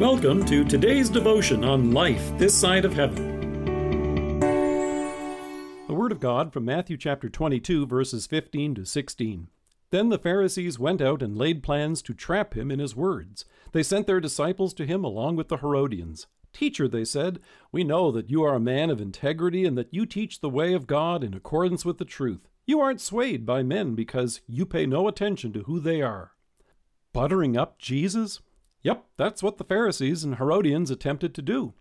Welcome to today's devotion on life this side of heaven. The Word of God from Matthew chapter 22, verses 15 to 16. Then the Pharisees went out and laid plans to trap him in his words. They sent their disciples to him along with the Herodians. Teacher, they said, we know that you are a man of integrity and that you teach the way of God in accordance with the truth. You aren't swayed by men because you pay no attention to who they are. Buttering up Jesus? Yep, that's what the Pharisees and Herodians attempted to do.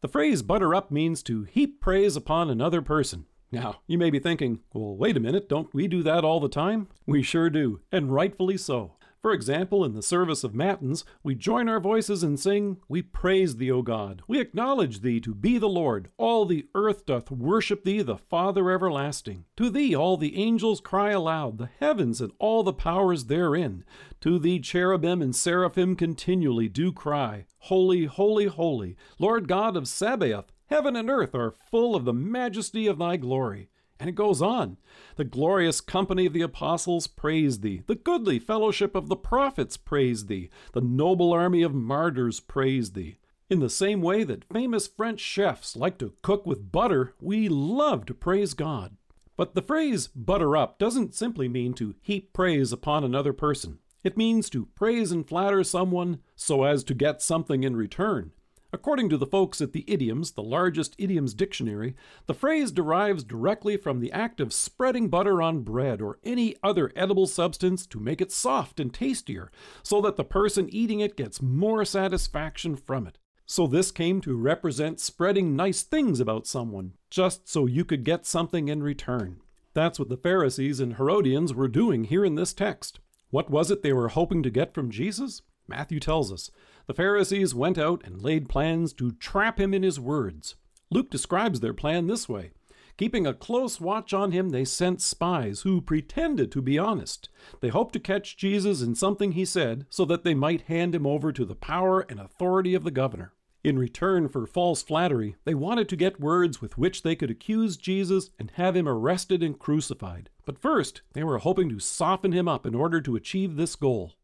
The phrase butter up means to heap praise upon another person. Now, you may be thinking, well, wait a minute, don't we do that all the time? We sure do, and rightfully so. For example, in the service of Matins, we join our voices and sing, We praise thee, O God. We acknowledge thee to be the Lord. All the earth doth worship thee, the Father everlasting. To thee all the angels cry aloud, the heavens and all the powers therein. To thee cherubim and seraphim continually do cry, Holy, holy, holy, Lord God of Sabaoth. Heaven and earth are full of the majesty of thy glory. And it goes on. The glorious company of the apostles praise thee. The goodly fellowship of the prophets praise thee. The noble army of martyrs praise thee. In the same way that famous French chefs like to cook with butter, we love to praise God. But the phrase butter up doesn't simply mean to heap praise upon another person. It means to praise and flatter someone so as to get something in return. According to the folks at the Idioms, the largest idioms dictionary, the phrase derives directly from the act of spreading butter on bread or any other edible substance to make it soft and tastier, so that the person eating it gets more satisfaction from it. So this came to represent spreading nice things about someone, just so you could get something in return. That's what the Pharisees and Herodians were doing here in this text. What was it they were hoping to get from Jesus? Matthew tells us the Pharisees went out and laid plans to trap him in his words. Luke describes their plan this way Keeping a close watch on him, they sent spies who pretended to be honest. They hoped to catch Jesus in something he said so that they might hand him over to the power and authority of the governor. In return for false flattery, they wanted to get words with which they could accuse Jesus and have him arrested and crucified. But first, they were hoping to soften him up in order to achieve this goal.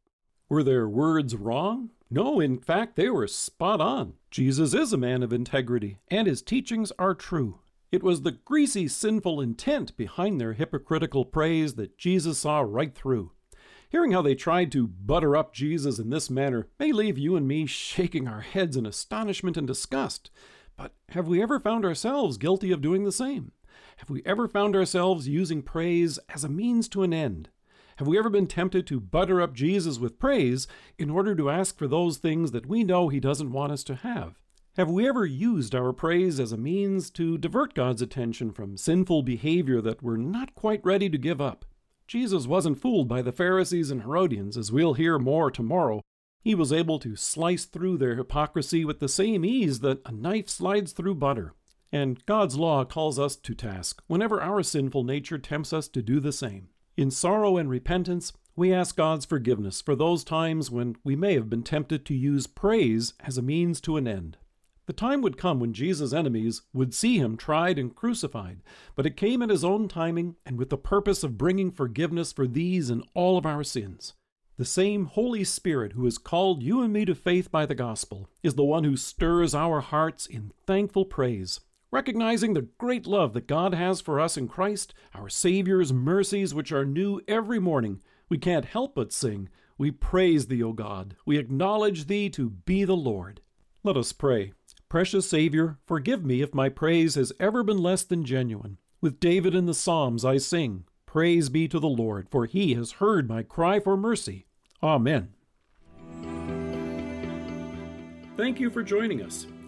Were their words wrong? No, in fact, they were spot on. Jesus is a man of integrity, and his teachings are true. It was the greasy, sinful intent behind their hypocritical praise that Jesus saw right through. Hearing how they tried to butter up Jesus in this manner may leave you and me shaking our heads in astonishment and disgust. But have we ever found ourselves guilty of doing the same? Have we ever found ourselves using praise as a means to an end? Have we ever been tempted to butter up Jesus with praise in order to ask for those things that we know He doesn't want us to have? Have we ever used our praise as a means to divert God's attention from sinful behavior that we're not quite ready to give up? Jesus wasn't fooled by the Pharisees and Herodians, as we'll hear more tomorrow. He was able to slice through their hypocrisy with the same ease that a knife slides through butter. And God's law calls us to task whenever our sinful nature tempts us to do the same. In sorrow and repentance, we ask God's forgiveness for those times when we may have been tempted to use praise as a means to an end. The time would come when Jesus' enemies would see him tried and crucified, but it came at his own timing and with the purpose of bringing forgiveness for these and all of our sins. The same Holy Spirit who has called you and me to faith by the gospel is the one who stirs our hearts in thankful praise recognizing the great love that God has for us in Christ, our Savior's mercies, which are new every morning, we can't help but sing, We praise thee, O God. We acknowledge thee to be the Lord. Let us pray. Precious Savior, forgive me if my praise has ever been less than genuine. With David in the Psalms I sing, Praise be to the Lord, for he has heard my cry for mercy. Amen. Thank you for joining us.